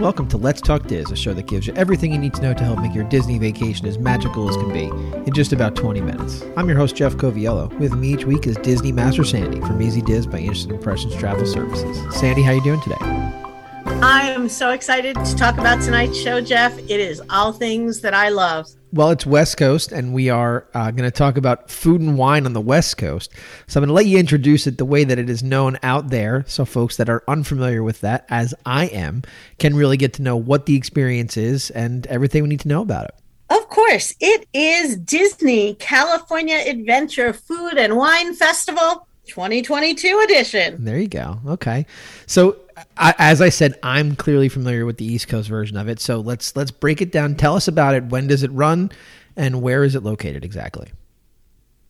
welcome to Let's Talk Diz, a show that gives you everything you need to know to help make your Disney vacation as magical as can be in just about 20 minutes. I'm your host, Jeff Coviello. With me each week is Disney Master Sandy from Easy Diz by Instant Impressions Travel Services. Sandy, how you doing today? I am so excited to talk about tonight's show, Jeff. It is all things that I love. Well, it's West Coast, and we are uh, going to talk about food and wine on the West Coast. So I'm going to let you introduce it the way that it is known out there, so folks that are unfamiliar with that, as I am, can really get to know what the experience is and everything we need to know about it. Of course, it is Disney California Adventure Food and Wine Festival 2022 edition. There you go. Okay. So I, as I said, I'm clearly familiar with the East Coast version of it. So let's let's break it down. Tell us about it. When does it run, and where is it located exactly?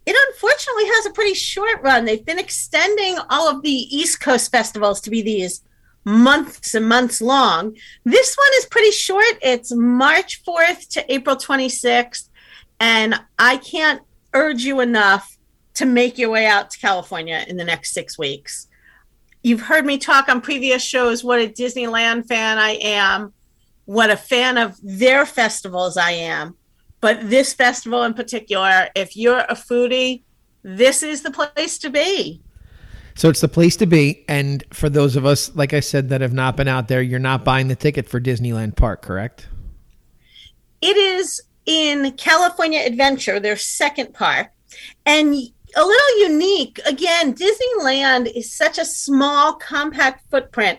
It unfortunately has a pretty short run. They've been extending all of the East Coast festivals to be these months and months long. This one is pretty short. It's March 4th to April 26th. And I can't urge you enough to make your way out to California in the next six weeks. You've heard me talk on previous shows what a Disneyland fan I am, what a fan of their festivals I am. But this festival in particular, if you're a foodie, this is the place to be. So it's the place to be. And for those of us, like I said, that have not been out there, you're not buying the ticket for Disneyland Park, correct? It is in California Adventure, their second park. And a little unique. Again, Disneyland is such a small, compact footprint.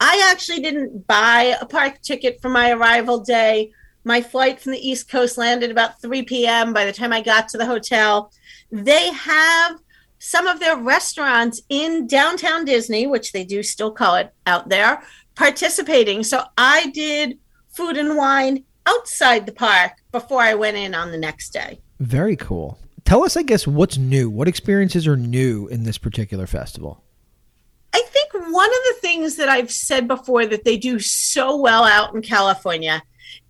I actually didn't buy a park ticket for my arrival day. My flight from the East Coast landed about 3 p.m. By the time I got to the hotel, they have some of their restaurants in downtown Disney, which they do still call it out there, participating. So I did food and wine outside the park before I went in on the next day. Very cool tell us, I guess, what's new? What experiences are new in this particular festival? I think one of the things that I've said before that they do so well out in California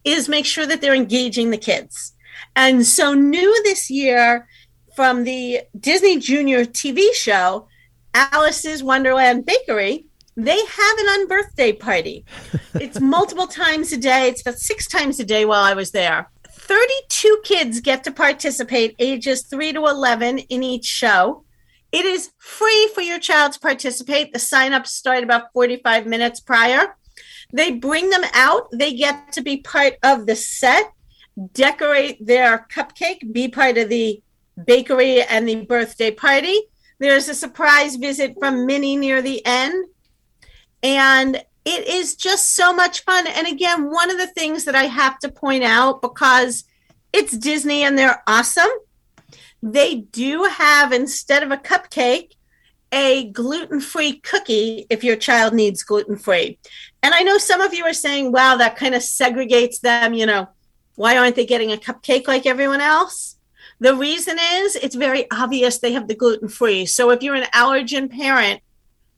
is make sure that they're engaging the kids. And so, new this year from the Disney Junior TV show, Alice's Wonderland Bakery, they have an unbirthday party. it's multiple times a day, it's about six times a day while I was there. 32 kids get to participate, ages 3 to 11, in each show. It is free for your child to participate. The sign-ups start about 45 minutes prior. They bring them out. They get to be part of the set, decorate their cupcake, be part of the bakery and the birthday party. There's a surprise visit from Minnie near the end. And it is just so much fun. And again, one of the things that I have to point out because it's Disney and they're awesome, they do have, instead of a cupcake, a gluten free cookie if your child needs gluten free. And I know some of you are saying, wow, that kind of segregates them. You know, why aren't they getting a cupcake like everyone else? The reason is it's very obvious they have the gluten free. So if you're an allergen parent,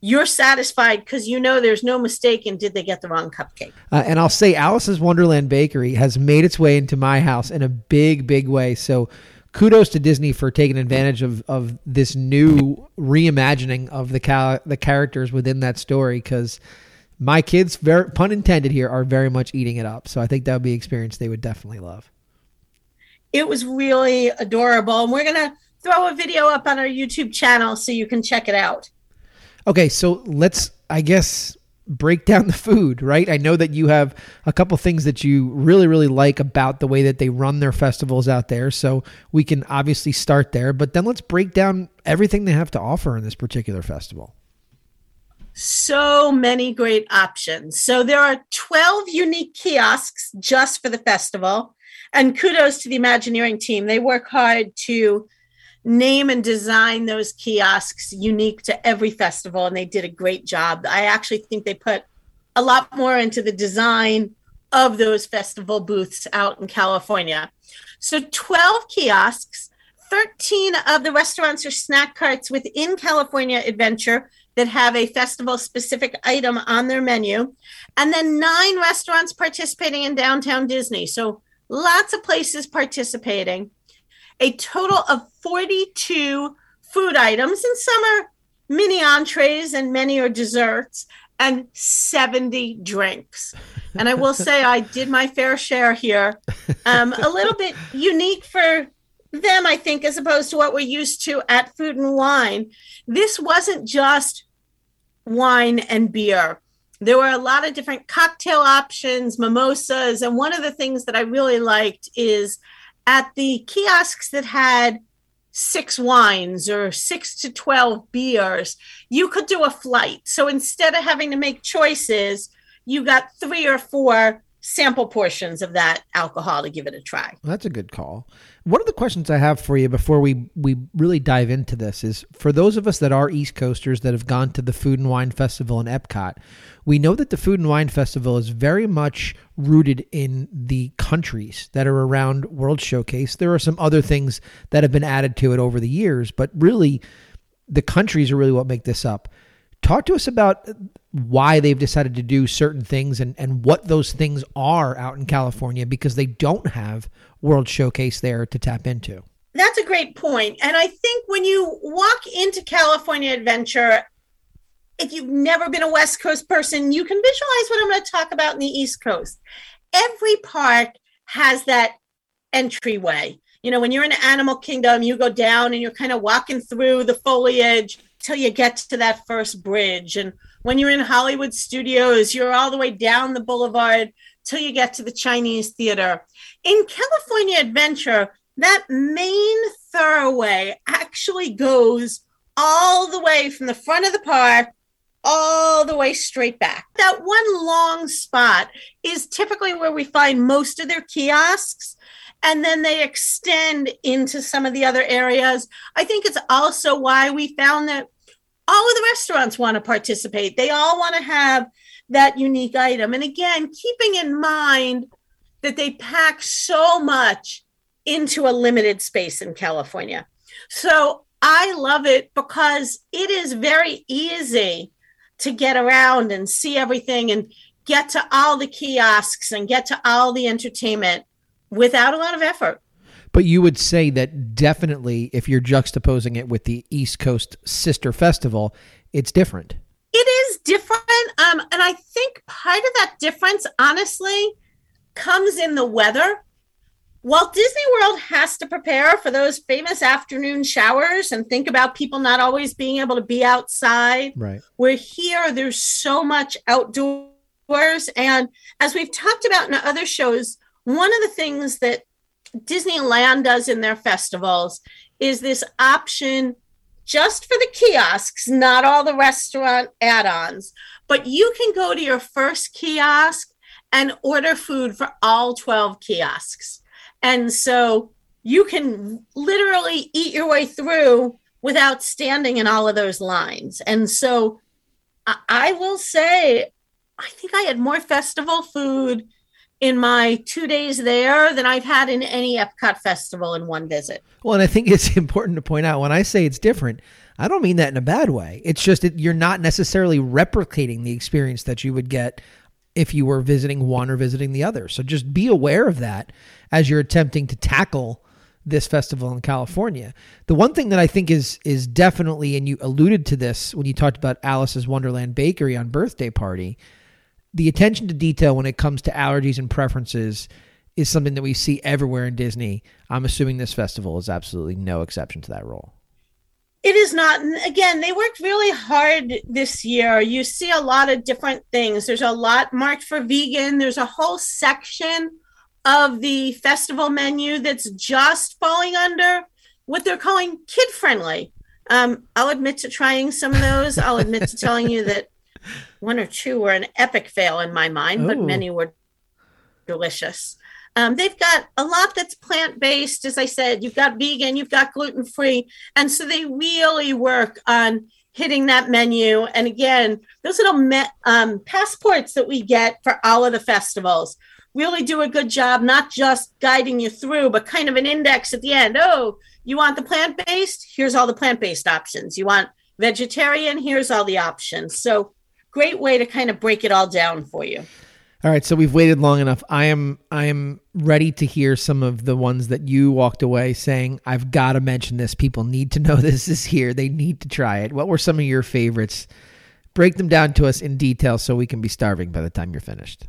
you're satisfied because you know there's no mistake and did they get the wrong cupcake. Uh, and I'll say Alice's Wonderland Bakery has made its way into my house in a big, big way. So kudos to Disney for taking advantage of, of this new reimagining of the cal- the characters within that story because my kids, very pun intended here, are very much eating it up. So I think that would be an experience they would definitely love. It was really adorable. And we're going to throw a video up on our YouTube channel so you can check it out. Okay, so let's, I guess, break down the food, right? I know that you have a couple things that you really, really like about the way that they run their festivals out there. So we can obviously start there, but then let's break down everything they have to offer in this particular festival. So many great options. So there are 12 unique kiosks just for the festival. And kudos to the Imagineering team. They work hard to name and design those kiosks unique to every festival and they did a great job. I actually think they put a lot more into the design of those festival booths out in california. So 12 kiosks 13 of the restaurants or snack carts within california adventure that have a festival specific item on their menu and then nine restaurants participating in downtown disney. So lots of places participating a total of 42 food items, and some are mini entrees and many are desserts. and 70 drinks. And I will say I did my fair share here. Um, a little bit unique for them, I think, as opposed to what we're used to at Food and Wine. This wasn't just wine and beer. There were a lot of different cocktail options, mimosas. And one of the things that I really liked is at the kiosks that had six wines or six to 12 beers, you could do a flight. So instead of having to make choices, you got three or four sample portions of that alcohol to give it a try. That's a good call. One of the questions I have for you before we we really dive into this is for those of us that are East Coasters that have gone to the Food and Wine Festival in Epcot, we know that the Food and Wine Festival is very much rooted in the countries that are around World Showcase. There are some other things that have been added to it over the years, but really the countries are really what make this up. Talk to us about why they've decided to do certain things and, and what those things are out in California because they don't have World Showcase there to tap into. That's a great point. And I think when you walk into California Adventure, if you've never been a West Coast person, you can visualize what I'm going to talk about in the East Coast. Every park has that entryway. You know, when you're in Animal Kingdom, you go down and you're kind of walking through the foliage till you get to that first bridge. And when you're in Hollywood Studios, you're all the way down the boulevard till you get to the Chinese Theater. In California Adventure, that main thoroughway actually goes all the way from the front of the park all the way straight back. That one long spot is typically where we find most of their kiosks. And then they extend into some of the other areas. I think it's also why we found that all of the restaurants want to participate. They all want to have that unique item. And again, keeping in mind that they pack so much into a limited space in California. So I love it because it is very easy to get around and see everything and get to all the kiosks and get to all the entertainment without a lot of effort. But you would say that definitely, if you're juxtaposing it with the East Coast Sister Festival, it's different. It is different. Um, and I think part of that difference, honestly, comes in the weather. Walt Disney World has to prepare for those famous afternoon showers and think about people not always being able to be outside. Right. We're here, there's so much outdoors. And as we've talked about in other shows, one of the things that Disneyland does in their festivals is this option just for the kiosks, not all the restaurant add ons, but you can go to your first kiosk and order food for all 12 kiosks. And so you can literally eat your way through without standing in all of those lines. And so I will say, I think I had more festival food in my two days there than I've had in any Epcot festival in one visit. Well, and I think it's important to point out when I say it's different, I don't mean that in a bad way. It's just that you're not necessarily replicating the experience that you would get if you were visiting one or visiting the other. So just be aware of that as you're attempting to tackle this festival in California. The one thing that I think is is definitely and you alluded to this when you talked about Alice's Wonderland Bakery unbirthday party the attention to detail when it comes to allergies and preferences is something that we see everywhere in Disney. I'm assuming this festival is absolutely no exception to that rule. It is not. Again, they worked really hard this year. You see a lot of different things. There's a lot marked for vegan. There's a whole section of the festival menu that's just falling under what they're calling kid friendly. Um, I'll admit to trying some of those. I'll admit to telling you that one or two were an epic fail in my mind, Ooh. but many were delicious. Um, they've got a lot that's plant based. As I said, you've got vegan, you've got gluten free. And so they really work on hitting that menu. And again, those little me- um, passports that we get for all of the festivals really do a good job, not just guiding you through, but kind of an index at the end. Oh, you want the plant based? Here's all the plant based options. You want vegetarian? Here's all the options. So great way to kind of break it all down for you. All right, so we've waited long enough. I am I am ready to hear some of the ones that you walked away saying I've got to mention this. People need to know this is here. They need to try it. What were some of your favorites break them down to us in detail so we can be starving by the time you're finished.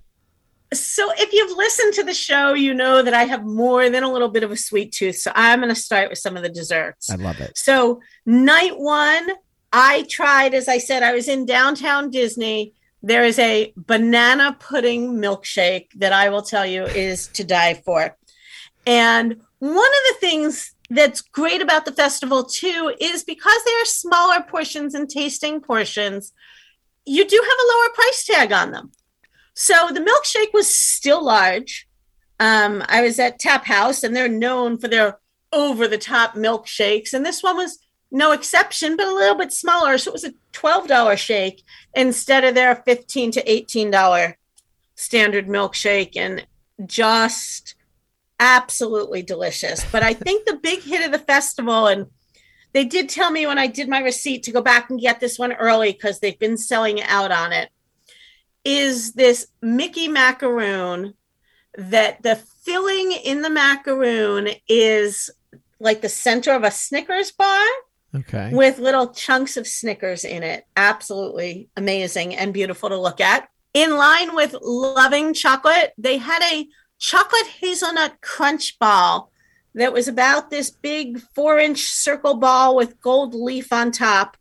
So, if you've listened to the show, you know that I have more than a little bit of a sweet tooth. So, I'm going to start with some of the desserts. I love it. So, night one, I tried, as I said, I was in downtown Disney. There is a banana pudding milkshake that I will tell you is to die for. And one of the things that's great about the festival too is because they are smaller portions and tasting portions, you do have a lower price tag on them. So the milkshake was still large. Um, I was at Tap House and they're known for their over the top milkshakes. And this one was no exception, but a little bit smaller. So it was a $12 shake instead of their 15 to $18 standard milkshake. And just absolutely delicious. But I think the big hit of the festival, and they did tell me when I did my receipt to go back and get this one early because they've been selling out on it, is this Mickey macaroon that the filling in the macaroon is like the center of a Snickers bar. Okay. With little chunks of Snickers in it. Absolutely amazing and beautiful to look at. In line with loving chocolate, they had a chocolate hazelnut crunch ball that was about this big four inch circle ball with gold leaf on top.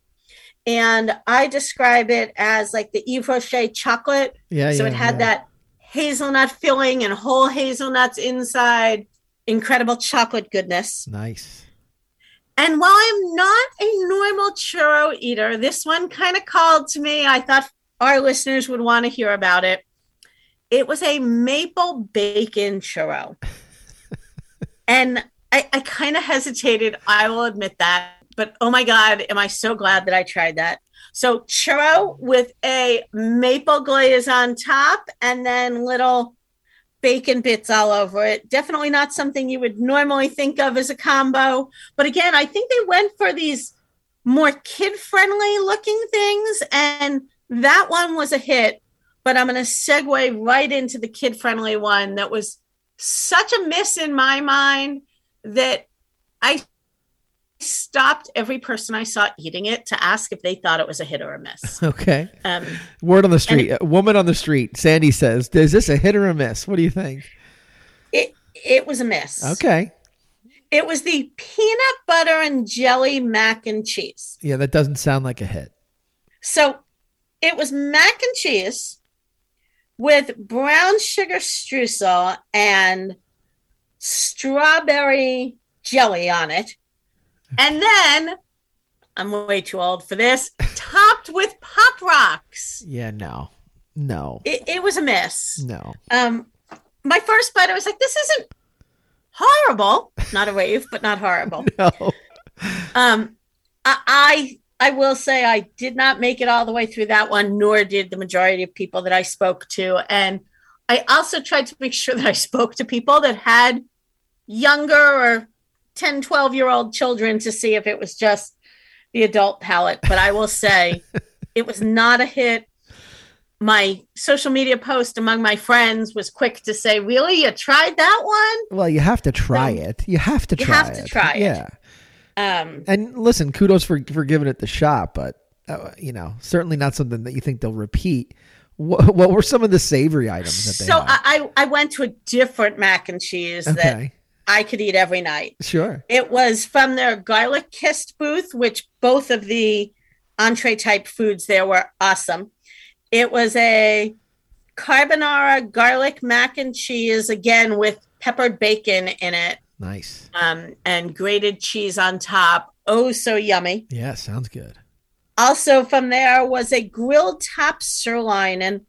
And I describe it as like the Yves Rocher chocolate. Yeah. So yeah, it had yeah. that hazelnut filling and whole hazelnuts inside. Incredible chocolate goodness. Nice. And while I'm not a normal churro eater, this one kind of called to me. I thought our listeners would want to hear about it. It was a maple bacon churro. and I, I kind of hesitated, I will admit that. But oh my God, am I so glad that I tried that. So, churro with a maple glaze on top and then little bacon bits all over it. Definitely not something you would normally think of as a combo. But again, I think they went for these more kid friendly looking things. And that one was a hit. But I'm going to segue right into the kid friendly one that was such a miss in my mind that I stopped every person I saw eating it to ask if they thought it was a hit or a miss. Okay. Um, Word on the street. A woman on the street. Sandy says, "Is this a hit or a miss? What do you think?" it it was a miss. Okay. It was the peanut butter and jelly mac and cheese. Yeah, that doesn't sound like a hit. So it was mac and cheese with brown sugar streusel and strawberry jelly on it. And then I'm way too old for this, topped with pop rocks. Yeah, no. No. It, it was a miss. No. Um, my first bite, I was like, this isn't horrible. Not a wave, but not horrible. No. Um, I, I I will say I did not make it all the way through that one, nor did the majority of people that I spoke to. And I also tried to make sure that I spoke to people that had younger or 10, 12 year old children to see if it was just the adult palate. But I will say it was not a hit. My social media post among my friends was quick to say, Really? You tried that one? Well, you have to try So, it. You have to you try have it. to try it. Yeah. Um, And listen, kudos for for giving it the shot, but uh, you know, certainly not something that you think they'll repeat. What, what were some of the savory items that they so had? I, I went to a different mac and cheese that okay. I could eat every night. Sure. It was from their garlic kissed booth, which both of the entree type foods there were awesome. It was a carbonara garlic mac and cheese, again with peppered bacon in it Nice. um, and grated cheese on top. Oh, so yummy. Yeah, sounds good. Also, from there was a grilled top sirloin. And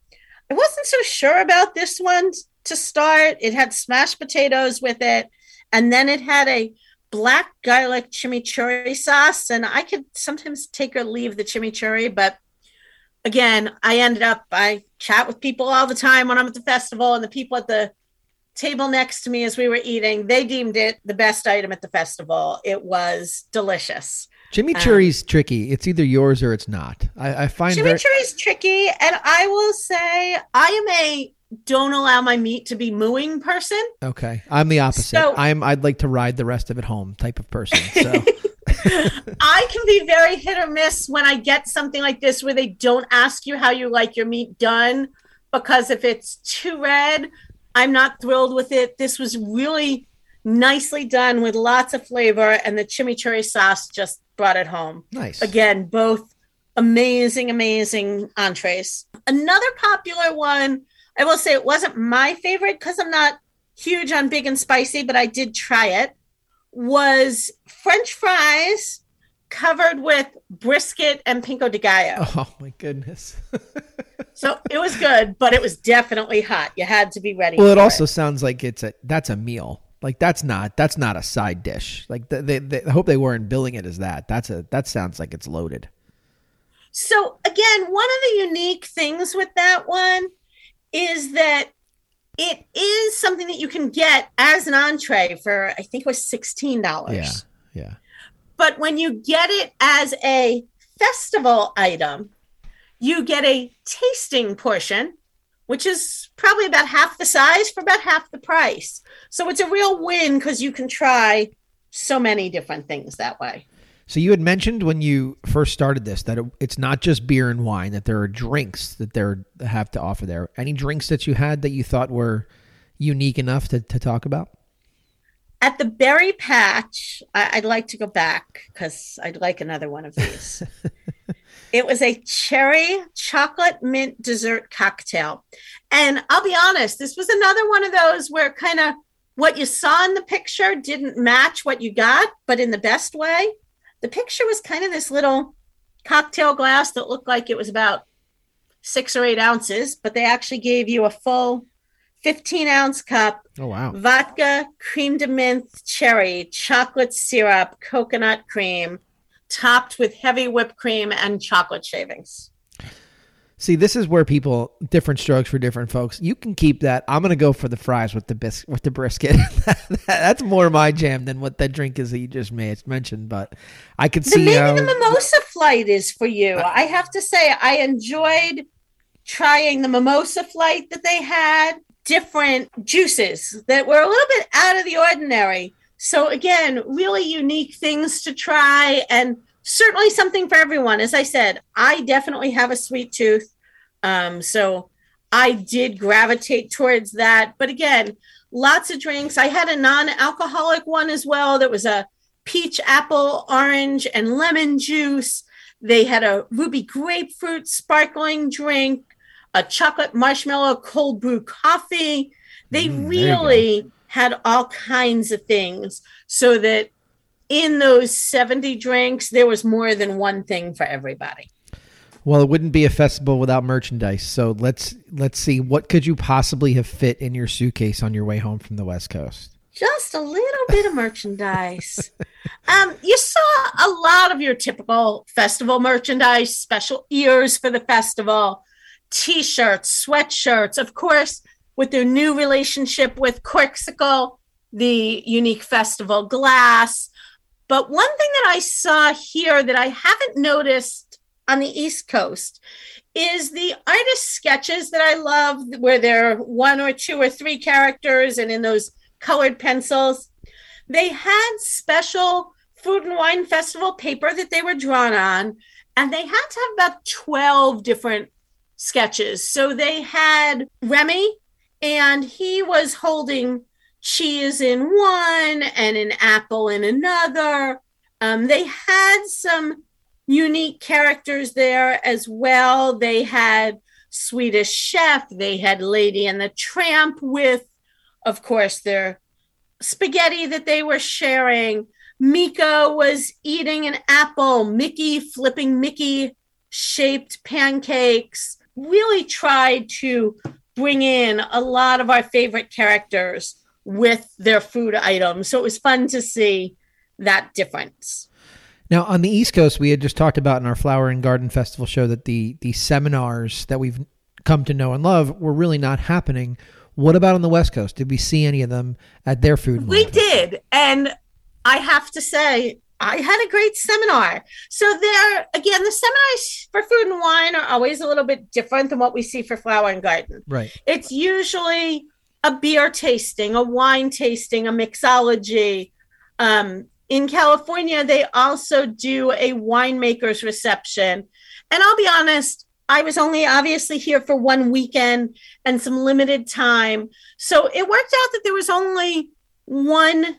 I wasn't so sure about this one to start. It had smashed potatoes with it, and then it had a black garlic chimichurri sauce. And I could sometimes take or leave the chimichurri, but again, I ended up, I chat with people all the time when I'm at the festival, and the people at the table next to me as we were eating, they deemed it the best item at the festival. It was delicious. Chimichurri's um, tricky. It's either yours or it's not. I, I find very, tricky, and I will say I am a don't allow my meat to be mooing person. okay. I'm the opposite. So- I'm I'd like to ride the rest of it home type of person. So I can be very hit or miss when I get something like this where they don't ask you how you like your meat done because if it's too red, I'm not thrilled with it. This was really nicely done with lots of flavor, and the chimichurri sauce just brought it home. Nice. Again, both amazing, amazing entrees. Another popular one, I will say it wasn't my favorite because I'm not huge on big and spicy, but I did try it, was French fries covered with brisket and pico de gallo. Oh my goodness. so it was good, but it was definitely hot. You had to be ready. Well, it also sounds like it's a that's a meal. Like that's not that's not a side dish. Like they, they, they I hope they weren't billing it as that. That's a that sounds like it's loaded. So again, one of the unique things with that one is that it is something that you can get as an entree for I think it was sixteen dollars. Yeah, yeah. But when you get it as a festival item, you get a tasting portion, which is probably about half the size for about half the price. So it's a real win because you can try so many different things that way. So you had mentioned when you first started this that it, it's not just beer and wine; that there are drinks that they have to offer there. Any drinks that you had that you thought were unique enough to, to talk about? At the berry patch, I, would like to go back because I'd like another one of these. it was a cherry chocolate mint dessert cocktail. And I'll be honest, this was another one of those where kind of what you saw in the picture didn't match what you got, but in the best way. The picture was kind of this little cocktail glass that looked like it was about six or eight ounces, but they actually gave you a full 15 ounce cup. Oh, wow. Vodka, crème de menthe, cherry, chocolate syrup, coconut cream, topped with heavy whipped cream and chocolate shavings. See, this is where people different strokes for different folks. You can keep that. I'm gonna go for the fries with the bis- with the brisket. That's more my jam than what that drink is that you just made mentioned. But I could see maybe how... the mimosa flight is for you. I have to say, I enjoyed trying the mimosa flight that they had different juices that were a little bit out of the ordinary. So, again, really unique things to try and certainly something for everyone. As I said, I definitely have a sweet tooth. Um, so, I did gravitate towards that. But again, lots of drinks. I had a non alcoholic one as well that was a peach, apple, orange, and lemon juice. They had a ruby grapefruit sparkling drink a chocolate marshmallow cold brew coffee. They mm, really had all kinds of things so that in those 70 drinks, there was more than one thing for everybody. Well, it wouldn't be a festival without merchandise. So let's let's see what could you possibly have fit in your suitcase on your way home from the West Coast. Just a little bit of merchandise. Um, you saw a lot of your typical festival merchandise, special ears for the festival, t-shirts, sweatshirts, of course, with their new relationship with Corkcicle, the unique festival glass. But one thing that I saw here that I haven't noticed on the East Coast is the artist sketches that I love, where there are one or two or three characters and in those colored pencils. They had special food and wine festival paper that they were drawn on, and they had to have about 12 different sketches. So they had Remy, and he was holding cheese in one and an apple in another. Um, they had some unique characters there as well. They had Swedish Chef, they had Lady and the Tramp with, of course, their spaghetti that they were sharing. Meeko was eating an apple, Mickey flipping Mickey shaped pancakes really tried to bring in a lot of our favorite characters with their food items. So it was fun to see that difference. Now, on the East Coast, we had just talked about in our Flower and Garden Festival show that the the seminars that we've come to know and love were really not happening. What about on the West Coast? Did we see any of them at their food? We did, and I have to say, I had a great seminar. So there again, the seminars for food and wine are always a little bit different than what we see for flower and garden. Right. It's usually a beer tasting, a wine tasting, a mixology. Um, in California, they also do a winemaker's reception. And I'll be honest, I was only obviously here for one weekend and some limited time. So it worked out that there was only one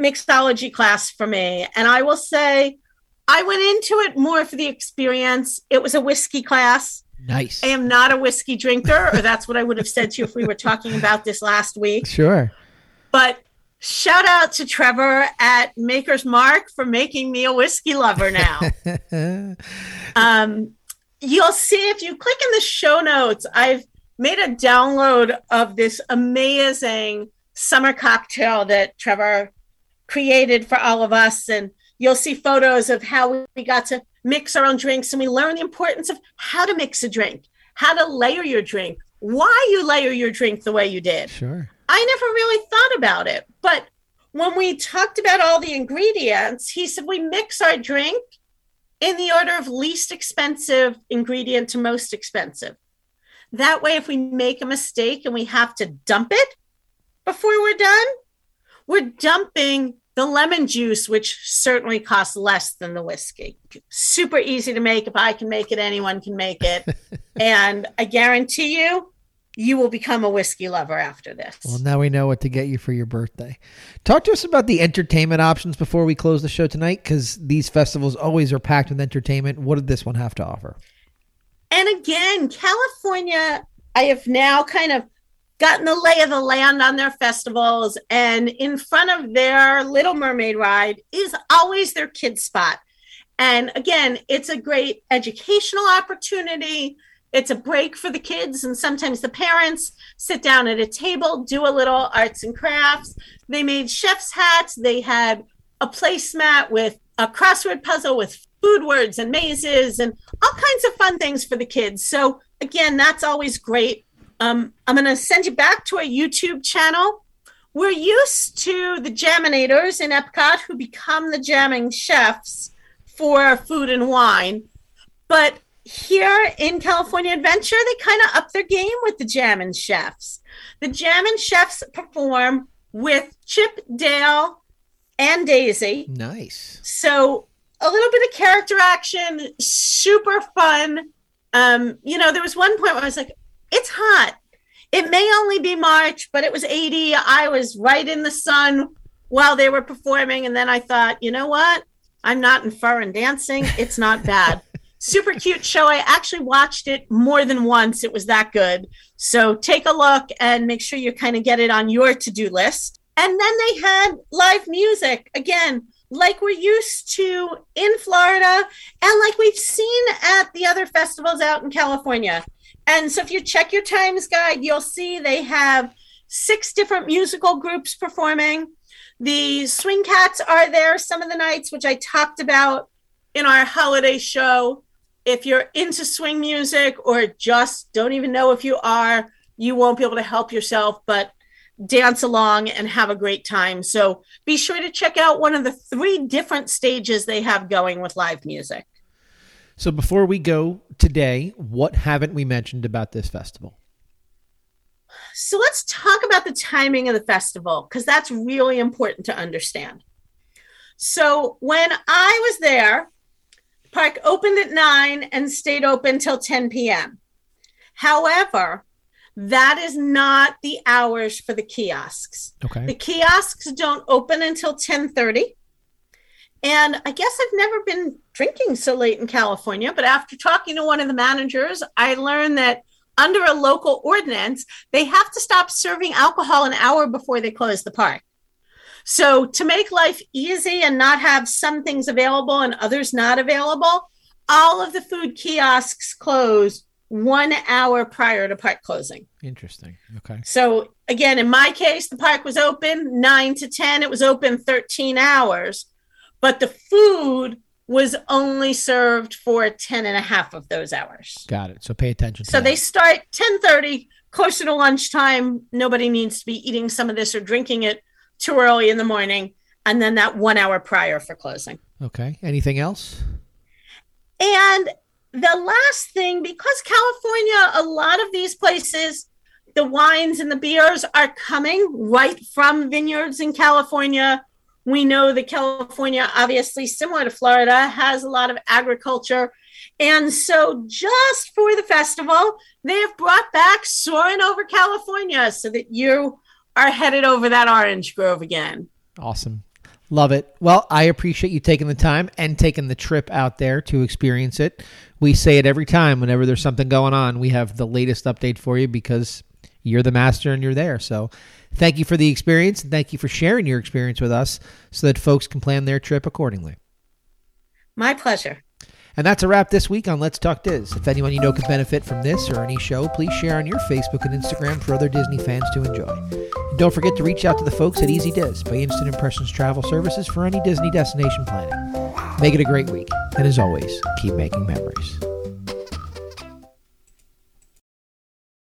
mixology class for me. And I will say, I went into it more for the experience. It was a whiskey class. Nice. I am not a whiskey drinker, or that's what I would have said to you if we were talking about this last week. Sure. But shout out to Trevor at Maker's Mark for making me a whiskey lover now. um, you'll see if you click in the show notes, I've made a download of this amazing summer cocktail that Trevor created for all of us. And you'll see photos of how we got to mix our own drinks and we learn the importance of how to mix a drink, how to layer your drink, why you layer your drink the way you did. Sure. I never really thought about it. But when we talked about all the ingredients, he said we mix our drink in the order of least expensive ingredient to most expensive. That way, if we make a mistake and we have to dump it before we're done, we're dumping the lemon juice, which certainly costs less than the whiskey. Super easy to make. If I can make it, anyone can make it. and I guarantee you, you will become a whiskey lover after this. Well, now we know what to get you for your birthday. Talk to us about the entertainment options before we close the show tonight, because these festivals always are packed with entertainment. What did this one have to offer? And again, California, I have now kind of gotten the lay of the land on their festivals, and in front of their Little Mermaid ride is always their kids spot. And again, it's a great educational opportunity. It's a break for the kids and sometimes the parents sit down at a table do a little arts and crafts. They made chef's hats. They had a placemat with a crossword puzzle with food words and mazes and all kinds of fun things for the kids. So again that's always great um, i'm going to send you back to our youtube channel we're used to the jaminators in epcot who become the jamming chefs for food and wine but here in California Adventure, they kind of up their game with the jamming Chefs. The jamming Chefs perform with Chip, Dale, and Daisy. Nice. So a little bit of character action, super fun. Um, you know, there was one point where I was like, it's hot. It may only be March, but it was 80. I was right in the sun while they were performing. And then I thought, you know what? I'm not in fur and dancing. It's not bad super cute show. I actually watched it more than once. It was that good. So take a look and make sure you kind of get it on your to do list. And then they had live music again, like we're used to in Florida and like we've seen at the other festivals out in California. And so if you check your times guide, you'll see they have six different musical groups performing. The Swing Cats are there some of the nights, which I talked about in our holiday show if you're into swing music or just don't even know if you are, you won't be able to help yourself, but dance along and have a great time. So be sure to check out one of the three different stages they have going with live music. So before we go today, what haven't we mentioned about this festival? So let's talk about the timing of the festival because that's really important to understand. So when I was there, Park opened at 9 and stayed open till 10 p.m. However, that is not the hours for the kiosks. Okay. The kiosks don't open until 10:30. And I guess I've never been drinking so late in California, but after talking to one of the managers, I learned that under a local ordinance, they have to stop serving alcohol an hour before they close the park. So to make life easy and not have some things available and others not available, all of the food kiosks close one hour prior to park closing. Interesting. Okay. So again, in my case, the park was open nine to 10. It was open 13 hours, but the food was only served for 10 and a half of those hours. Got it. So pay attention. So that. they start 1030, closer to lunchtime. Nobody needs to be eating some of this or drinking it too early in the morning, and then that one hour prior for closing. Okay. Anything else? And the last thing, because California, a lot of these places, the wines and the beers are coming right from vineyards in California We know that California, obviously similar to Florida, has a lot of agriculture. And so, just for the festival, they have brought back Soaring Over California so that you are headed over that orange grove again. Awesome. Love it. Well, I appreciate you taking the time and taking the trip out there to experience it. We say it every time whenever there's something going on. We have the latest update for you because you're the master and you're there. So, thank you for the experience and thank you for sharing your experience with us so that folks can plan their trip accordingly. My pleasure. And that's a wrap this week on Let's Talk Diz. If anyone you know could benefit from this or any show, please share on your Facebook and Instagram for other Disney fans to enjoy. And don't forget to reach out to the folks at Easy Diz by Instant Impressions Travel Services for any Disney destination planning. Make it a great week, and as always, keep making memories.